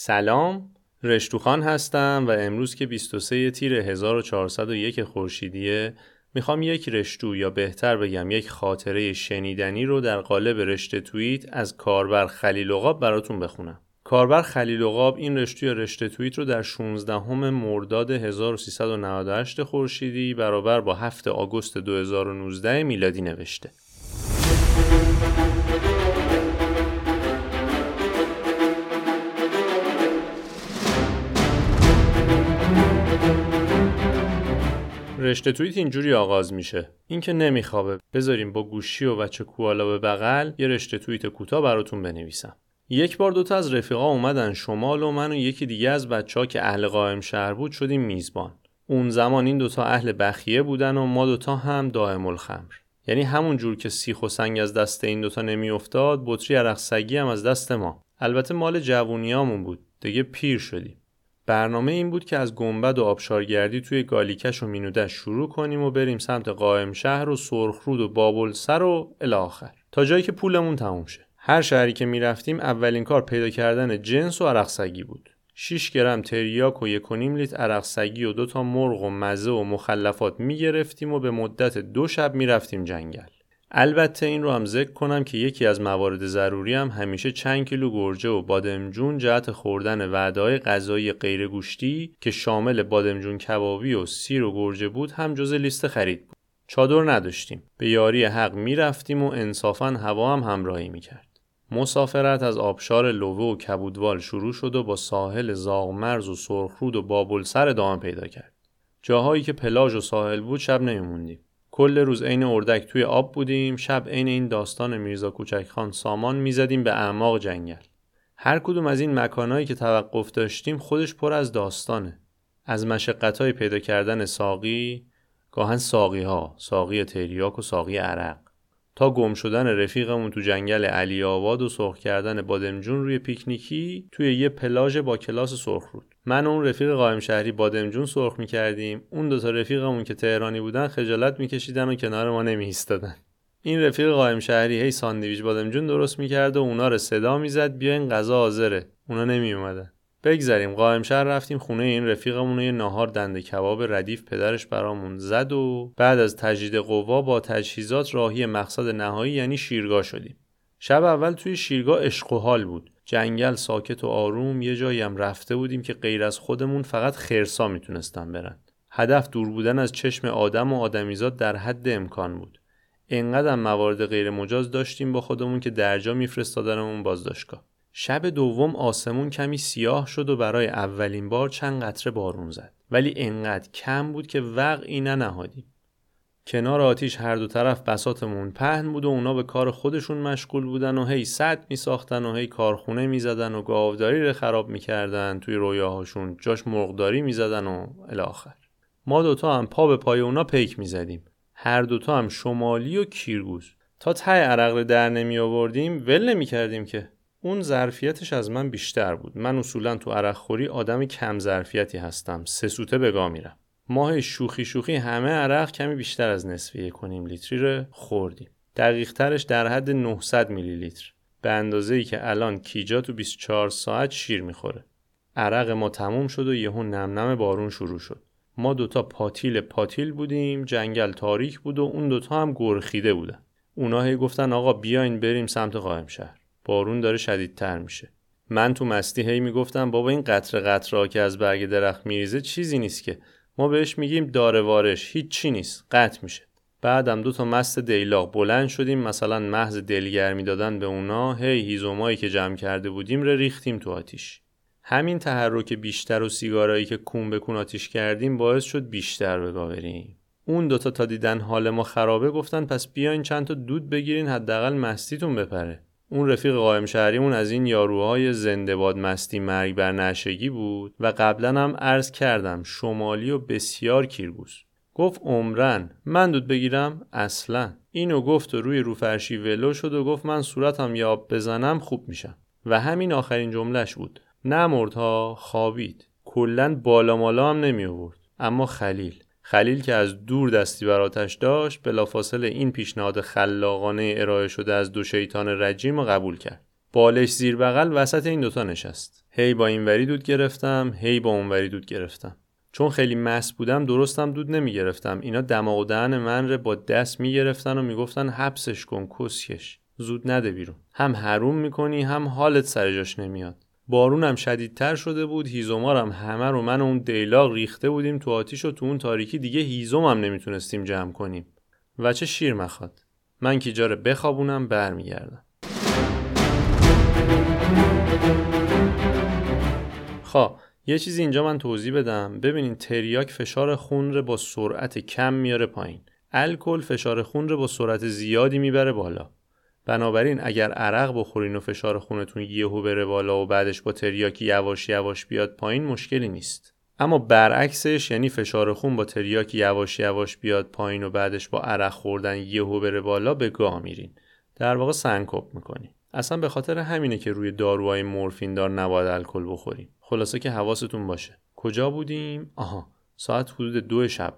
سلام رشتوخان هستم و امروز که 23 تیر 1401 خورشیدیه می‌خوام یک رشتو یا بهتر بگم یک خاطره شنیدنی رو در قالب رشته توییت از کاربر خلیل براتون بخونم. کاربر خلیل این رشته یا رشته توییت رو در 16 مرداد 1398 خورشیدی برابر با 7 آگوست 2019 میلادی نوشته. رشته توییت اینجوری آغاز میشه. اینکه نمیخوابه. بذاریم با گوشی و بچه کوالا به بغل یه رشته توییت کوتاه براتون بنویسم. یک بار دوتا از رفیقا اومدن شمال و من و یکی دیگه از بچه ها که اهل قائم شهر بود شدیم میزبان. اون زمان این دوتا اهل بخیه بودن و ما دوتا هم دائم الخمر. یعنی همون جور که سیخ و سنگ از دست این دوتا نمیافتاد بطری عرق سگی هم از دست ما. البته مال جوونیامون بود. دیگه پیر شدیم. برنامه این بود که از گنبد و آبشارگردی توی گالیکش و مینودش شروع کنیم و بریم سمت قائم شهر و سرخرود و بابلسر و الاخر تا جایی که پولمون تموم شه. هر شهری که می‌رفتیم اولین کار پیدا کردن جنس و عرق بود. 6 گرم تریاک و 1.5 لیتر عرق و دو تا مرغ و مزه و مخلفات می‌گرفتیم و به مدت دو شب می‌رفتیم جنگل. البته این رو هم ذکر کنم که یکی از موارد ضروری هم همیشه چند کیلو گرجه و بادمجون جهت خوردن وعده‌های غذایی غیر گوشتی که شامل بادمجون کبابی و سیر و گرجه بود هم جز لیست خرید بود. چادر نداشتیم. به یاری حق می‌رفتیم و انصافا هوا هم همراهی می‌کرد. مسافرت از آبشار لوه و کبودوال شروع شد و با ساحل زاغمرز و سرخرود و بابلسر ادامه پیدا کرد. جاهایی که پلاژ و ساحل بود شب نمیموندیم. کل روز عین اردک توی آب بودیم شب عین این داستان میرزا کوچک خان سامان می‌زدیم به اعماق جنگل. هر کدوم از این مکانهایی که توقف داشتیم خودش پر از داستانه. از مشقتهای پیدا کردن ساقی گاهن ساقی ها ساقی تریاک و ساقی عرق. تا گم شدن رفیقمون تو جنگل علی آباد و سرخ کردن بادمجون روی پیکنیکی توی یه پلاژ با کلاس سرخرود من و اون رفیق قائم شهری بادمجون سرخ می‌کردیم. اون دوتا رفیقمون که تهرانی بودن خجالت میکشیدن و کنار ما نمیایستادن. این رفیق قائم شهری هی ساندویچ بادمجون درست می‌کرد و اونا رو صدا می‌زد. بیاین غذا حاضره. اونا نمیومدن بگذریم. قائم شهر رفتیم خونه این رفیقمون یه ناهار دنده کباب ردیف پدرش برامون زد و بعد از تجدید قوا با تجهیزات راهی مقصد نهایی یعنی شیرگاه شدیم. شب اول توی شیرگاه عشق و حال بود. جنگل ساکت و آروم یه جایی هم رفته بودیم که غیر از خودمون فقط خرسا می‌تونستن برن. هدف دور بودن از چشم آدم و آدمیزاد در حد امکان بود. انقدر موارد غیر مجاز داشتیم با خودمون که درجا میفرستادنمون بازداشتگاه. شب دوم آسمون کمی سیاه شد و برای اولین بار چند قطره بارون زد. ولی انقدر کم بود که وقعی ننهادیم. کنار آتیش هر دو طرف بساتمون پهن بود و اونا به کار خودشون مشغول بودن و هی صد می ساختن و هی کارخونه می زدن و گاوداری رو خراب می‌کردن توی رویاهاشون جاش مرغداری می زدن و الاخر ما دوتا هم پا به پای اونا پیک می زدیم هر دوتا هم شمالی و کیرگوز. تا ته عرق در نمی آوردیم ول نمی کردیم که. اون ظرفیتش از من بیشتر بود. من اصولا تو عرق خوری آدم کم ظرفیتی هستم. سه سوته به میرم. ماه شوخی شوخی همه عرق کمی بیشتر از نصفه کنیم لیتری رو خوردیم. دقیق ترش در حد 900 میلی لیتر. به اندازه ای که الان کیجا تو 24 ساعت شیر می‌خوره. عرق ما تموم شد و یهو نم نم بارون شروع شد. ما دوتا پاتیل پاتیل بودیم جنگل تاریک بود و اون دوتا هم گرخیده بودن. اونا هی گفتن آقا بیاین بریم سمت قائم شهر بارون داره شدیدتر میشه. من تو مستی هی می‌گفتم بابا این قطر قطره که از برگ درخت میریزه چیزی نیست که. ما بهش میگیم داره وارش هیچ چی نیست قطع میشه. بعدم دو تا مست دیلاق بلند شدیم مثلا محض دلگرمی دادن به اونا هی هیزومایی که جمع کرده بودیم رو ریختیم تو آتیش. همین تحرک بیشتر و سیگارایی که کون به کون آتیش کردیم باعث شد بیشتر بگاوریم اون دوتا تا دیدن حال ما خرابه گفتن پس بیاین چند تا دود بگیرین حداقل مستیتون بپره. اون رفیق قائم شهریمون از این یاروهای زنده باد مستی مرگ بر نشگی بود و قبلا هم عرض کردم شمالی و بسیار کیرگوز گفت عمرن من دود بگیرم؟ اصلا. اینو گفت و روی روفرشی ولو شد و گفت من صورتم یاب بزنم خوب میشم. و همین آخرین جملهش بود. نمردها خوابید. کلا بالا مالا هم نمی آورد اما خلیل. خلیل که از دور دستی بر آتش داشت بلافاصله این پیشنهاد خلاقانه ارائه شده از دو شیطان رجیم قبول کرد. بالش زیر بغل وسط این دوتا نشست. هی با این وری دود گرفتم هی با اون وری دود گرفتم. چون خیلی مست بودم درستم دود نمی گرفتم اینا دماغ و دهن من رو با دست می گرفتن و می‌گفتن حبسش کن کسکش. زود نده بیرون. هم حروم می‌کنی هم حالت سر جاش نمیاد. بارونم شدیدتر شده بود هیزومارم همه رو من و اون دیلاق ریخته بودیم تو آتیش و تو اون تاریکی دیگه هیزومم نمی‌تونستیم جمع کنیم. و چه شیر مخواد؟ من که جاره بخوابونم برمیگردم. خب یه چیزی اینجا من توضیح بدم. ببینین تریاک فشار خون رو با سرعت کم میاره پایین. الکل فشار خون رو با سرعت زیادی می‌بره بالا. بنابراین اگر عرق بخورین و فشار خونتون یهو بره بالا و بعدش با تریاکی یواش یواش بیاد پایین مشکلی نیست. اما برعکسش یعنی فشار خون با تریاکی یواش یواش بیاد پایین و بعدش با عرق خوردن یهو بره بالا به گاه میرین. در واقع سنکوب می‌کنین اصلا به خاطر همینه که روی داروهای مورفین دار نباید الکل بخوریم خلاصه که حواستون باشه. کجا بودیم؟ آها ساعت حدود دو شب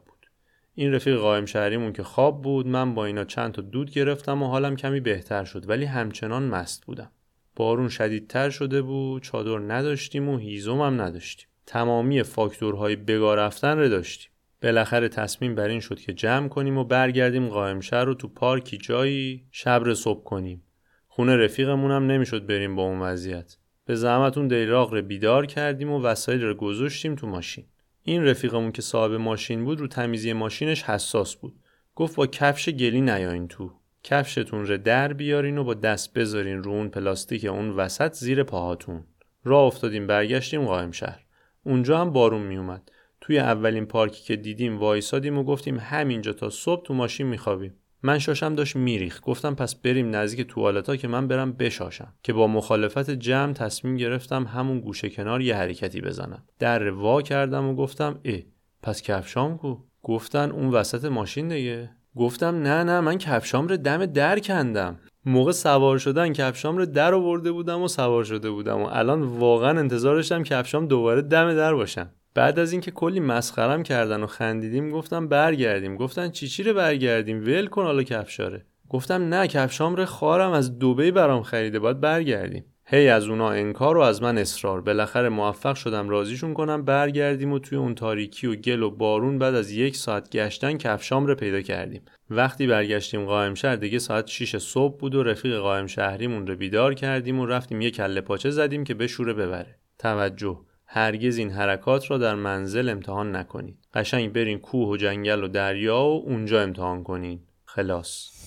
این رفیق قائم شهریمون که خواب بود من با اینا چند تا دود گرفتم و حالم کمی بهتر شد ولی همچنان مست بودم. بارون شدیدتر شده بود چادر نداشتیم و هیزم هم نداشتیم. تمامی فاکتورهای بگاه رفتن رو داشتیم. بالاخره تصمیم بر این شد که جمع کنیم و برگردیم قائم شهر رو تو پارکی جایی شب صبح کنیم. خونه رفیقمون هم نمی‌شد بریم با اون وضعیت. به زحمت اون دیراق رو بیدار کردیم و وسایل رو گذاشتیم تو ماشین. این رفیقمون که صاحب ماشین بود رو تمیزی ماشینش حساس بود. گفت با کفش گلی نیاین تو. کفشتون رو در بیارین و با دست بذارین رو اون پلاستیک اون وسط زیر پاهاتون. راه افتادیم برگشتیم قائم شهر. اونجا هم بارون میومد. توی اولین پارکی که دیدیم وایسادیم و گفتیم همینجا تا صبح تو ماشین میخوابیم. من شاشم داشت میریخ گفتم پس بریم نزدیک توالتا که من برم بشاشم. که با مخالفت جمع تصمیم گرفتم همون گوشه کنار یه حرکتی بزنم. در وا کردم و گفتم ای پس کفشام کو؟ گفتن اون وسط ماشین دیگه. گفتم نه نه من کفشام رو دم در کندم. موقع سوار شدن کفشام رو در آورده بودم و سوار شده بودم و الان واقعا انتظارشم کفشام دوباره دم در باشم. بعد از اینکه کلی مسخرم کردن و خندیدیم گفتم برگردیم. گفتن چی چی رو برگردیم؟ ول کن حالا کفشاره. گفتم نه کفشام رو خارم از دوبی برام خریده باید برگردیم. هی از اونا انکار و از من اصرار. بالاخره موفق شدم رازیشون کنم برگردیم و توی اون تاریکی و گل و بارون بعد از یک ساعت گشتن کفشام رو پیدا کردیم. وقتی برگشتیم قائم شهر دیگه ساعت 6 صبح بود و رفیق قائم شهریمون رو بیدار کردیم و رفتیم یه کله پاچه زدیم که بشوره ببره. توجه. هرگز این حرکات را در منزل امتحان نکنید. قشنگ برین کوه و جنگل و دریا و اونجا امتحان کنین. خلاص.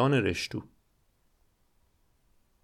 پایان رشتو.